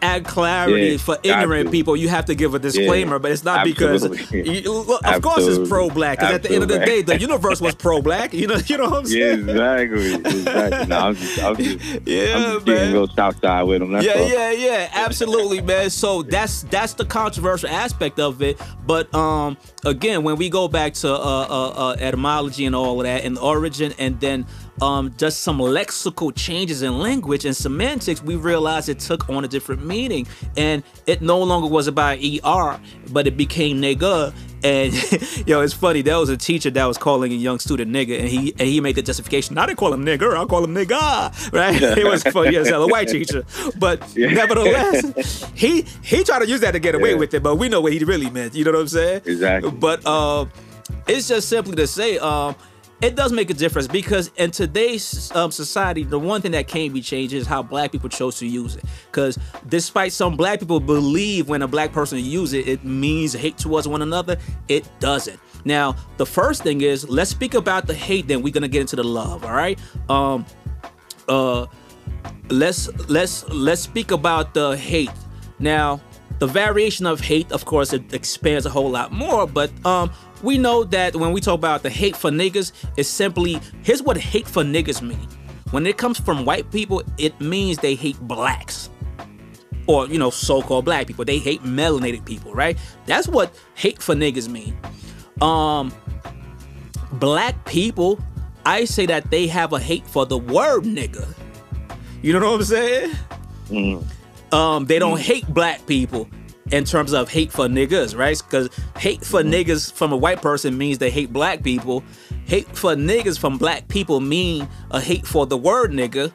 add clarity Yeah, for ignorant people, you have to give a disclaimer, but it's not Absolutely. because you, of course it's pro-black because at the end of the day the universe was pro-black. You know, you know what I'm Yeah, saying? exactly. Exactly. No, I'm just, I'm just, Yeah, I'm just man. real south side with them. That's yeah, all. yeah, yeah, absolutely, man. So that's that's the controversial aspect of it. But um, again, when we go back to uh, uh, uh, etymology and all of that, and origin, and then um, just some lexical changes in language and semantics, we realized it took on a different meaning, and it no longer was about er, but it became nigga. And yo, it's funny. There was a teacher that was calling a young student nigga, and he and he made the justification. I didn't call him nigger. I call him nigga. Right? it was funny as hell. A white teacher, but nevertheless, he he tried to use that to get away Yeah. with it. But we know what he really meant. You know what I'm saying? Exactly. But um, it's just simply to say um. It does make a difference because in today's um, society, the one thing that can't be changed is how black people chose to use it. Because despite some black people believe when a black person uses it, it means hate towards one another, it doesn't. Now, the first thing is let's speak about the hate, then we're gonna get into the love. All right. Um. Uh. Let's let's let's speak about the hate. Now, the variation of hate, of course, it expands a whole lot more. But um, we know that when we talk about the hate for niggas, it's simply here's what hate for niggas mean. When it comes from white people, it means they hate blacks. Or, you know, so-called black people. They hate melanated people, right? That's what hate for niggas mean. Um black people, I say that they have a hate for the word nigga. You know what I'm saying? Um, they don't hate black people in terms of hate for niggas, right? Because hate for niggas from a white person means they hate black people. Hate for niggas from black people mean a hate for the word nigga.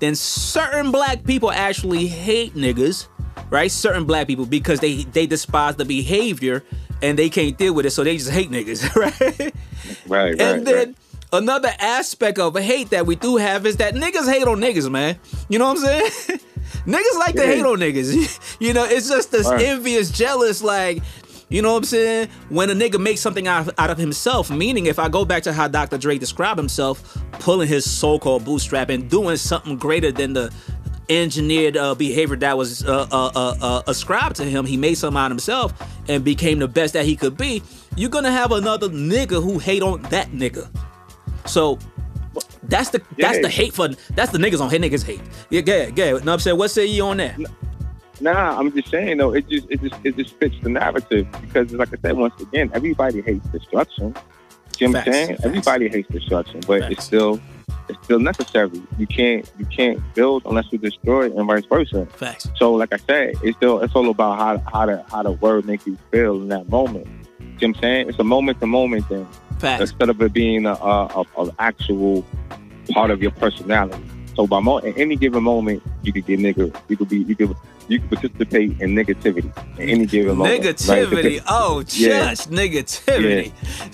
Then certain black people actually hate niggas, right? Certain black people because they they despise the behavior and they can't deal with it, so they just hate niggas, right? Right, right, and then right. Another aspect of hate that we do have is that niggas hate on niggas, man. You know what I'm saying? niggas like to hate on niggas. you know, it's just this Right. envious, jealous, like, you know what I'm saying? When a nigga makes something out of, out of himself, meaning if I go back to how Dr. Dre described himself, pulling his so-called bootstrap and doing something greater than the engineered uh, behavior that was uh, uh, uh, uh, ascribed to him. He made something out of himself and became the best that he could be. You're gonna have another nigga who hate on that nigga. So that's the that's the hate for that's the niggas on hate niggas hate. Yeah, yeah, yeah. Know what I'm saying? What say you on that? Nah, I'm just saying though, it just it just it just fits the narrative because like I said once again, everybody hates destruction. See what I'm saying? facts. Everybody hates destruction, but Facts. it's still it's still necessary. You can't you can't build unless you destroy, and vice versa. Facts. So, like I said, it's still it's all about how how the how the word make you feel in that moment. See what I'm saying? It's a moment to moment thing Facts. instead of it being a, a, a, a actual part of your personality. So by mo- at any given moment, you could get nigga. You could be you could you could participate in negativity at any given moment. Negativity. Because- Oh, Yeah. just negativity.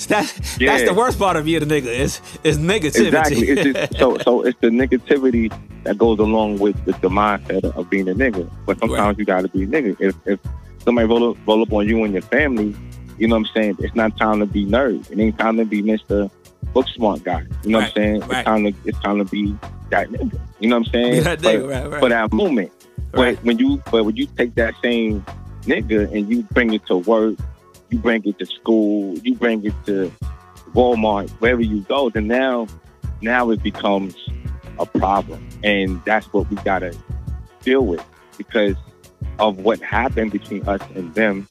That, That's Yeah. the worst part of you, the nigga, is is negativity. Exactly. It's just, so so it's the negativity that goes along with the, the mindset of being a nigga. But sometimes you got to be a nigga. If if somebody roll up, roll up on you and your family, you know what I'm saying? It's not time to be nerd. It ain't time to be Mister Book Smart guy. You know what I'm saying? right. It's time to it's time to be that nigga. You know what I'm saying? That For- nigga, right, right. For that moment. Right. But when you but when you take that same nigga and you bring it to work, you bring it to school, you bring it to Walmart, wherever you go, then now now it becomes a problem. And that's what we gotta deal with because of what happened between us and them.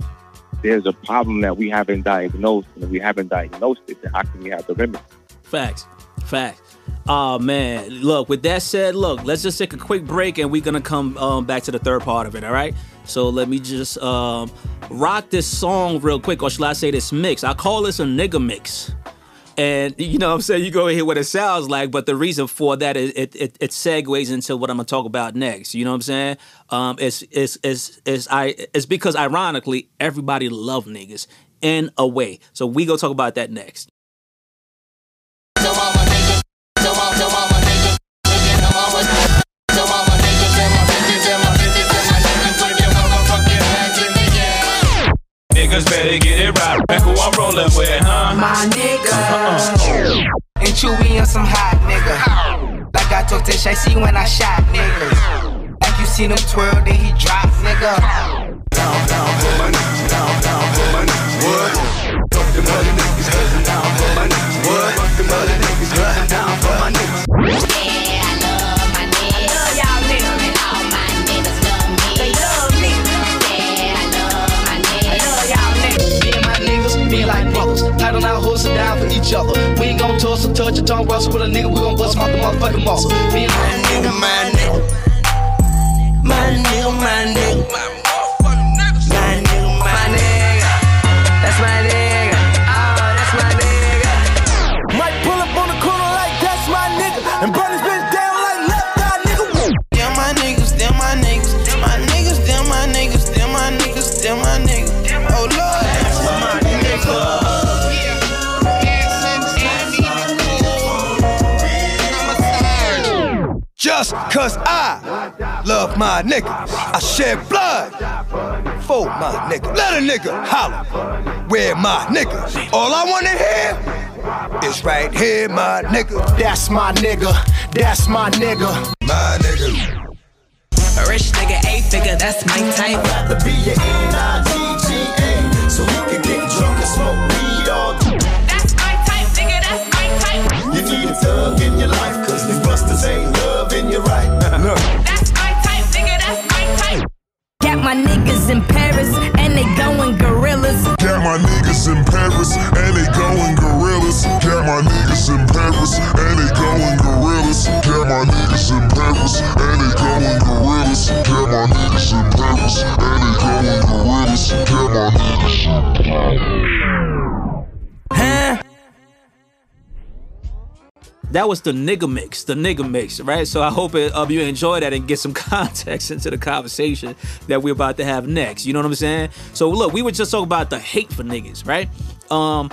There's a problem that we haven't diagnosed, and we haven't diagnosed it, then how can we have the remedy? Facts. Facts. Oh man, look. With that said, look, let's just take a quick break, and we're gonna come um, back to the third part of it. All right. So let me just um, rock this song real quick, or should I say this mix? I call this a nigga mix. And you know what I'm saying? You go hear what it sounds like, but the reason for that is it, it, it segues into what I'm gonna talk about next. You know what I'm saying? Um, it's, it's, it's, it's, I, it's because ironically, everybody love niggas in a way. So we go talk about that next. Niggas better get it right. Back who I'm rolling with, huh? My nigga. Uh-huh. And Chewy and some hot nigga. Like I Tish, I see when I shot niggas. Like you seen him twirl, then he drop, nigga. Down, down for my niggas, down, down for my niggas. What? Fuck them other niggas, cause each other. We ain't gon' toss or touch a tongue rustle with a nigga. We gon' bust him out the motherfucking muscle. Me and my nigga, my nigga. My nigga, my nigga. My Just cause I love my nigga, I shed blood for my nigga. Let a nigga holler where my nigga. All I wanna hear is right here, my nigga. That's my nigga. That's my nigga. My nigga. A rich nigga, eight figure, that's my type. The B A N I G G A, so we can get drunk and smoke weed all day. That's my type, nigga, that's my type. You need a thug in your life, cause these busters ain't loving you right. Look. That's my type, nigga, that's my type. Got my niggas in Paris and they going gorillas. Got my niggas in Paris and they going gorillas. Got my niggas in Paris and they going gorillas. Got my niggas in Paris and they going gorillas. Got my niggas in Paris and they going gorillas. Got my niggas. in Huh? That was the nigga mix, the nigga mix, right? So I hope it, uh, you enjoy that and get some context into the conversation that we're about to have next. You know what I'm saying? So look, we were just talking about the hate for niggas, right? Um,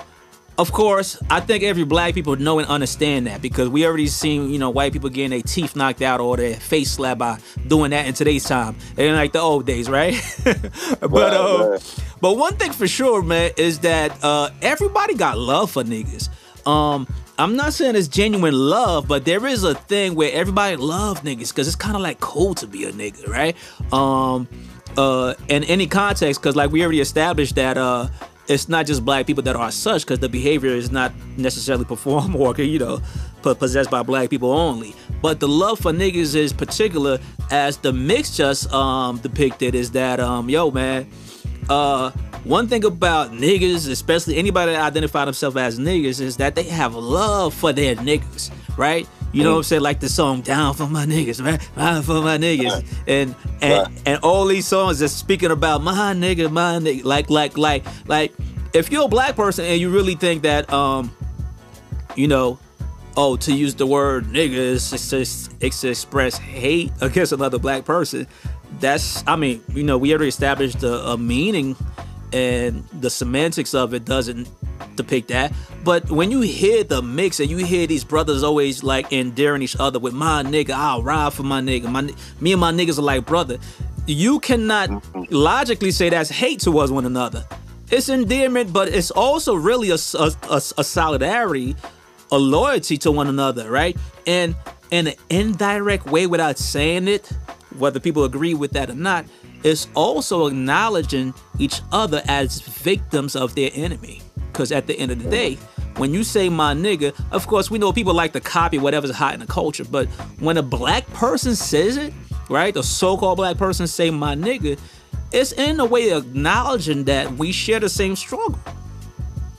of course, I think every black people know and understand that because we already seen, you know, white people getting their teeth knocked out or their face slapped by doing that in today's time. It ain't like the old days, right? but uh, right. but one thing for sure, man, is that uh, everybody got love for niggas. Um, I'm not saying it's genuine love, but there is a thing where everybody love niggas because it's kind of like cool to be a nigga, right? Um, uh, in any context, because like we already established that uh, it's not just black people that are such, because the behavior is not necessarily performed or you know possessed by black people only. But the love for niggas is particular, as the mix just um depicted, is that um yo man, uh one thing about niggas, especially anybody that identify themselves as niggas, is that they have love for their niggas, right? You know what I'm saying? Like the song "Down for My Niggas," right? Down for my niggas, and and and all these songs are speaking about my nigga, my nigga. Like like like like, if you're a black person and you really think that um, you know, oh, to use the word nigga is just, just it's to express hate against another black person. That's, I mean, you know, we already established a, a meaning, and the semantics of it doesn't depict that. But when you hear the mix and you hear these brothers always like endearing each other with my nigga, I'll ride for my nigga. My, me and my niggas are like brother. You cannot logically say that's hate towards one another. It's endearment, but it's also really a solidarity, a loyalty to one another, right? And in an indirect way, without saying it, whether people agree with that or not, it's also acknowledging each other as victims of their enemy. Because at the end of the day, when you say my nigga, of course, we know people like to copy whatever's hot in the culture, but when a black person says it, right, a so called black person say my nigga, it's in a way acknowledging that we share the same struggle.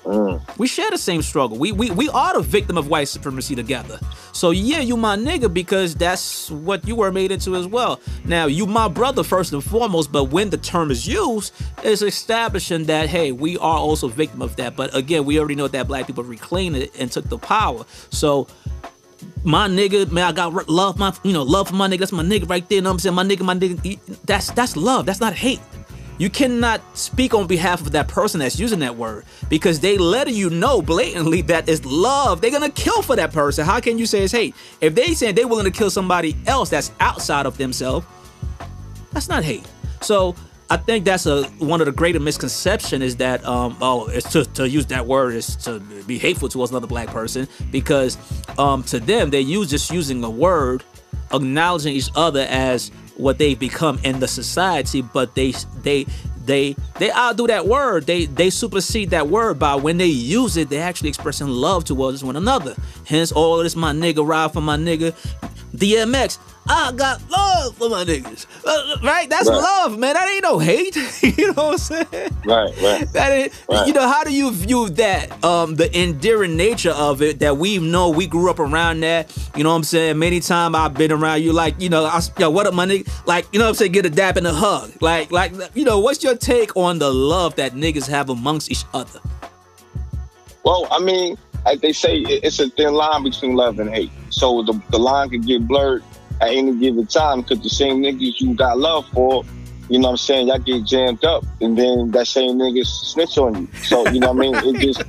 Mm. We share the same struggle. We, we we are the victim of white supremacy together. So yeah, you my nigga because that's what you were made into as well. Now you my brother first and foremost, but when the term is used, it's establishing that hey, we are also victim of that. But again, we already know that black people reclaimed it and took the power. So my nigga, man, I got love my you know love for my nigga. That's my nigga right there. You know what I'm saying? My nigga, my nigga. That's that's love. That's not hate. You cannot speak on behalf of that person that's using that word because they letting you know blatantly that it's love. They're gonna kill for that person. How can you say it's hate? If they saying they're willing to kill somebody else that's outside of themselves, that's not hate. So I think that's a one of the greater misconception is that um oh it's to, to use that word is to be hateful towards another black person because um to them they use just using a word acknowledging each other as what they've become in the society but they they they they outdo that word. They they supersede that word by when they use it they actually expressing love towards one another. Hence all this my nigga ride for my nigga DMX I got love for my niggas. Uh, right? That's Right. love, man. That ain't no hate. you know what I'm saying? Right, right. That ain't, Right. you know, how do you view that? Um, the endearing nature of it that we know we grew up around that. You know what I'm saying? Many times I've been around you, like, you know, I, yo, what up, my nigga? Like, you know what I'm saying? Get a dap and a hug. Like, like, you know, what's your take on the love that niggas have amongst each other? Well, I mean, like they say, it's a thin line between love and hate. So the, the line can get blurred at any given time because the same niggas you got love for, you know what I'm saying, y'all get jammed up and then that same nigga snitch on you. So, you know what I mean? It just,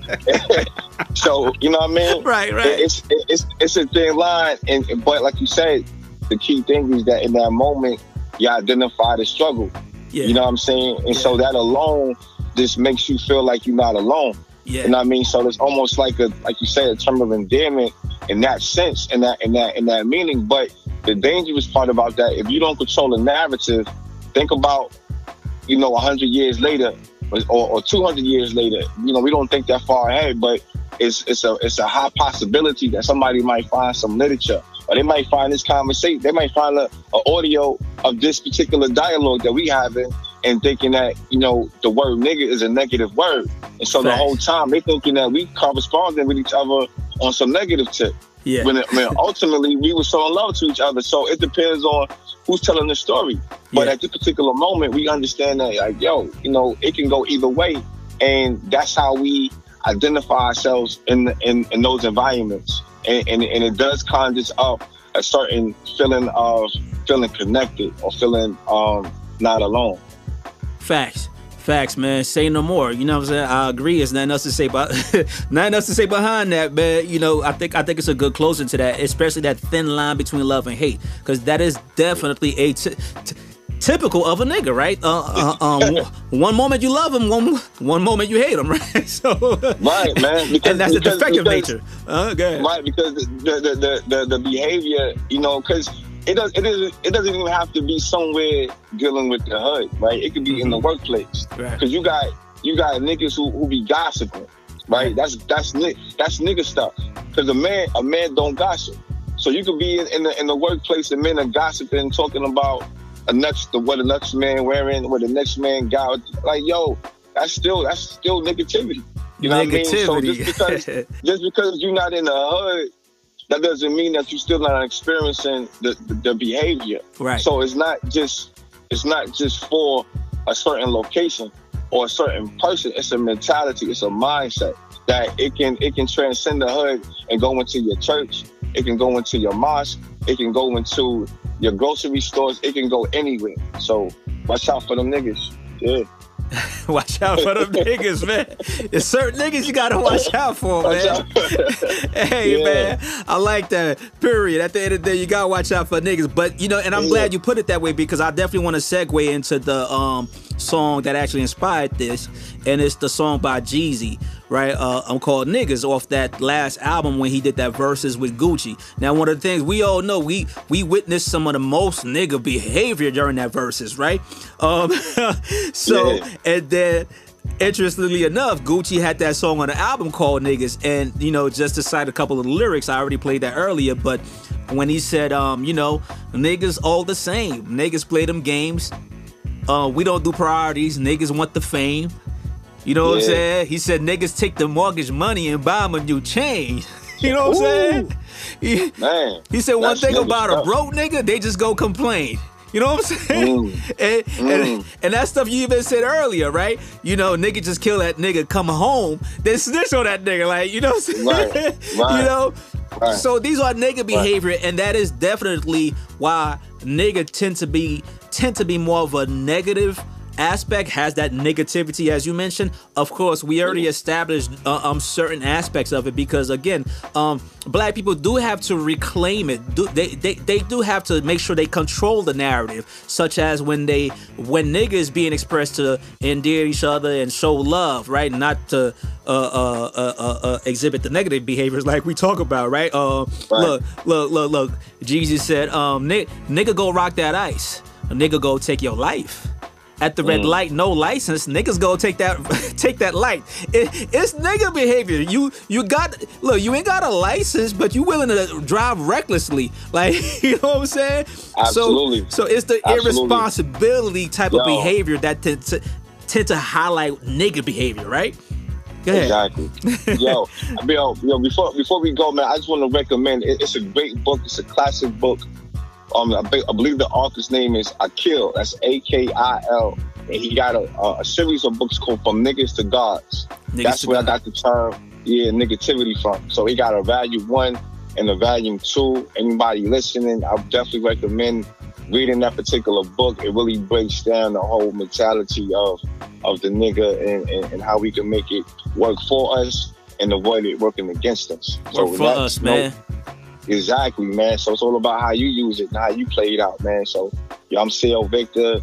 so, you know what I mean? Right, right. It- It's, it's, it's a thin line. And, but like you said, the key thing is that in that moment, you identify the struggle. Yeah. You know what I'm saying? And so that alone just makes you feel like you're not alone. Yeah. You know what I mean? So it's almost like a like you said, a term of endearment in that sense, in that in that in that meaning. But the dangerous part about that, if you don't control the narrative, think about, you know, hundred years later or, or two hundred years later. You know, we don't think that far ahead, but it's it's a it's a high possibility that somebody might find some literature. Or they might find this conversation. They might find a, a audio of this particular dialogue that we having, and thinking that you know the word nigga is a negative word. And so the whole time they thinking that we corresponding with each other on some negative tip. Yeah. When, when ultimately we were so in love to each other. So it depends on who's telling the story. But at this particular moment, we understand that like, yo, you know, it can go either way, and that's how we identify ourselves in in, in those environments. And, and and it does conjure up a certain feeling of feeling connected or feeling um not alone. Facts. Facts, man. Say no more. You know what I'm saying? I agree. It's nothing else to say about nothing else to say behind that, man. You know, I think I think it's a good closing to that, especially that thin line between love and hate, because that is definitely a t- t- typical of a nigga, right? Uh, uh, um, one moment you love him, one one moment you hate him, right? So Right, man. Because, and that's the defective because- nature. Okay. Right, because the the, the, the, the behavior, you know, because it does it doesn't it doesn't even have to be somewhere dealing with the hood, right? It could be in the mhm. workplace. Right. Because you got you got niggas who, who be gossiping, right? That's that's that's nigga stuff. Because a man a man don't gossip. So you could be in, in the in the workplace and men are gossiping, talking about a next the what the next man wearing, what the next man got. Like yo, that's still that's still negativity. You know what I mean? So just because just because you're not in the hood that doesn't mean that you're still not experiencing the, the, the behavior. Right. So it's not just it's not just for a certain location or a certain person. It's a mentality. It's a mindset that it can it can transcend the hood and go into your church. It can go into your mosque. It can go into your grocery stores. It can go anywhere. So watch out for them niggas. Yeah. watch out for them niggas, man. There's certain niggas you gotta watch out for, Watch man. out. hey Yeah. man, I like that. Period. At the end of the day, you gotta watch out for niggas. But you know, and I'm Yeah. glad you put it that way because I definitely want to segue into the um song that actually inspired this, and it's the song by Jeezy, right? Uh, I'm called Niggas off that last album when he did that Verzuz with Gucci. Now, one of the things we all know, we we witnessed some of the most nigga behavior during that Verzuz, right? Um, so Yeah. and then interestingly enough, Gucci had that song on the album called Niggas. And, you know, just to cite a couple of the lyrics, I already played that earlier, but when he said, um, you know, niggas all the same. Niggas play them games. Uh, we don't do priorities. Niggas want the fame. You know what I'm saying? He said niggas take the mortgage money and buy them a new chain. You know what I'm saying? He, Man. he said one thing about a broke nigga, they just go complain. You know what I'm saying? and, and, and that stuff you even said earlier, right? You know, nigga just kill that nigga, come home, then snitch on that nigga. Like, you know what I'm saying? Right, right, you know? right. So these are nigga behavior, and that is definitely why nigga tend to be tend to be more of a negative aspect has that negativity as you mentioned of course we already established uh, um certain aspects of it because again um black people do have to reclaim it do, they, they they do have to make sure they control the narrative such as when they when niggas being expressed to endear each other and show love right not to uh, uh, uh, uh, uh, exhibit the negative behaviors like we talk about, right? Uh, Look, look, look, look. Jeezy said, um, "Nigga, nigga go rock that ice. A nigga go take your life." At the red Mm. light, no license. Niggas go take that, take that light. It, it's nigga behavior. You, you got look. You ain't got a license, but you willing to drive recklessly. Like you know what I'm saying? Absolutely. So, so it's the Absolutely. irresponsibility type of behavior that tend to tend to highlight nigga behavior, right? Go ahead. Exactly. yo, I mean, yo, yo, before before we go, man, I just want to recommend. It, it's a great book. It's a classic book. Um, I, be- I believe the author's name is Akil. That's A K I L. And he got a, a, a series of books called From Niggas to Gods. Niggas That's to where I got the term, yeah, negativity from. So he got a volume one and a volume two. Anybody listening, I definitely recommend reading that particular book. It really breaks down the whole mentality of of the nigga and, and, and how we can make it work for us and avoid it working against us. Work for that- us, man. Exactly, man. So it's all about how you use it and how you play it out, man. So, yo, I'm CL Victor,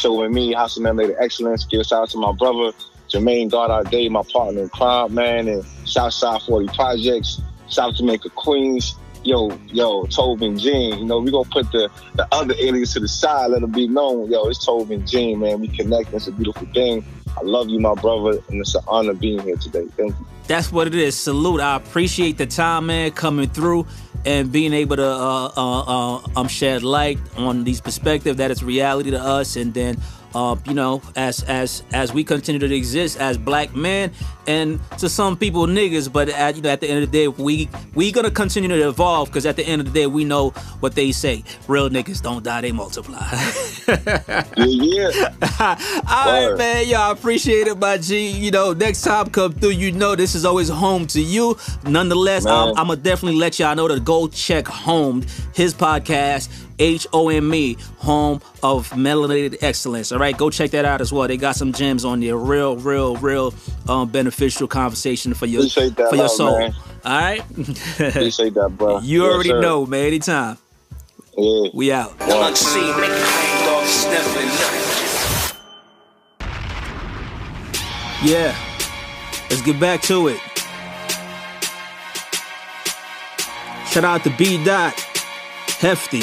HO and me, House of Memory Excellence. Give shout out to my brother, Jermaine Goddard Day, my partner in crime, man, and Southside 40 Projects, South Jamaica Queens. Yo, yo, Tobin Jean. You know, we gonna put the, the other alias to the side, let them be known. Yo, it's Tobin Jean, man. We connect. It's a beautiful thing. I love you, my brother, and it's an honor being here today. Thank you. That's what it is. Salute. I appreciate the time, man, coming through and being able to uh, uh, uh, um shed light on these perspective that is reality to us, and then. Uh, you know, as as as we continue to exist as black men, and to some people niggas, but at you know at the end of the day, we we gonna continue to evolve because at the end of the day, we know what they say: real niggas don't die, they multiply. yeah, yeah. All right, man. I appreciate it, my G. You know, next time come through, you know this is always home to you. Nonetheless, I'm, I'm gonna definitely let y'all know to go check home his podcast. H O M E, home of melanated excellence. All right, go check that out as well. They got some gems on there, real, real, real um, beneficial conversation for your that for your out, soul. man. All right, Appreciate that, bro. you Yes, already sir. know, man. Anytime. Yeah. We out. Deluxe make it hang dog sniffing. Yeah. Let's get back to it. Shout out to B Dot, Hefty,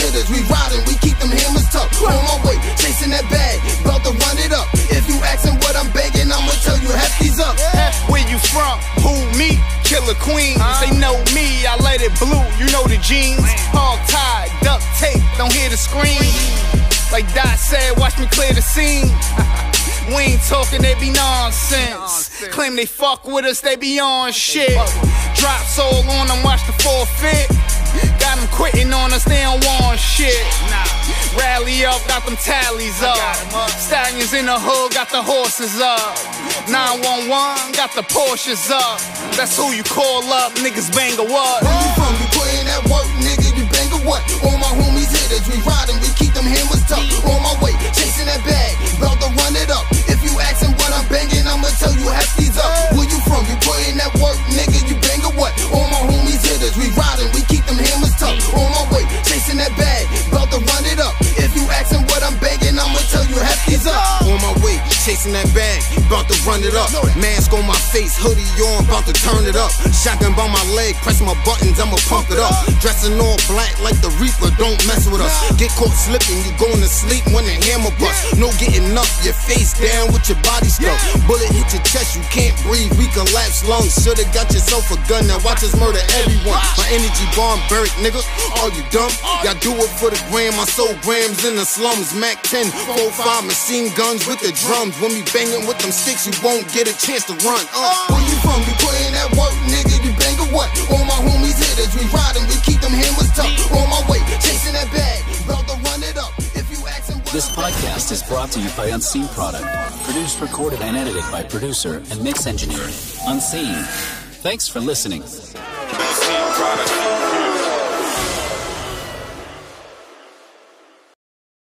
hitters. We riding, we keep them hammers tough. On my way, chasing that bag, about to run it up. If you asking what I'm begging, I'ma tell you hefty's up. Yeah. Where you from? Who me? Killer Queen. Uh. They know me, I let it blue. You know the jeans. All tied, duct tape, don't hear the scream. Like Dot said, watch me clear the scene. We ain't talking, they be nonsense. nonsense. Claim they fuck with us, they be on shit. Drops all on them, watch the forfeit. Got them quitting on us, they don't want shit. Rally up, got them tallies up. Stallions in the hood, got the horses up. 911, got the Porsches up. That's who you call up, niggas bang a what? Where you from? You putting that work, nigga, you bang or what? All my homies hitters, we riding, we keep them hammers tough. On my way, chasing that bag, about to run it up. If you asking what I'm banging, I'ma tell you hefties up. Chasing that bag, about to run it up. Mask on my face, hoodie on, about to turn it up. Shotgun by my leg, press my buttons, I'ma pump it up. Dressing all black like the Reaper, don't mess with us. Get caught slipping, you going to sleep when the hammer bust. No getting up, your face down with your body stuck. Bullet hit your chest, you can't breathe, we collapse lungs. Shoulda got yourself a gun, now watch us murder everyone. My energy barbaric, nigga. All you dumb? Y'all do it for the gram, I sold grams in the slums. Mac 10, 4-5 machine guns with the drums. When we banging with them sticks, you won't get a chance to run. Uh. Where you from? You putting that work, nigga, you bang or what? All my homies hitters, we riding, we keep them hammers tough. On my way, chasing that bag, about to run it up. If you asking This podcast is brought to you by Unseen Product. Produced, recorded, and edited by producer and mix engineer Unseen. Thanks for listening. Unseen product.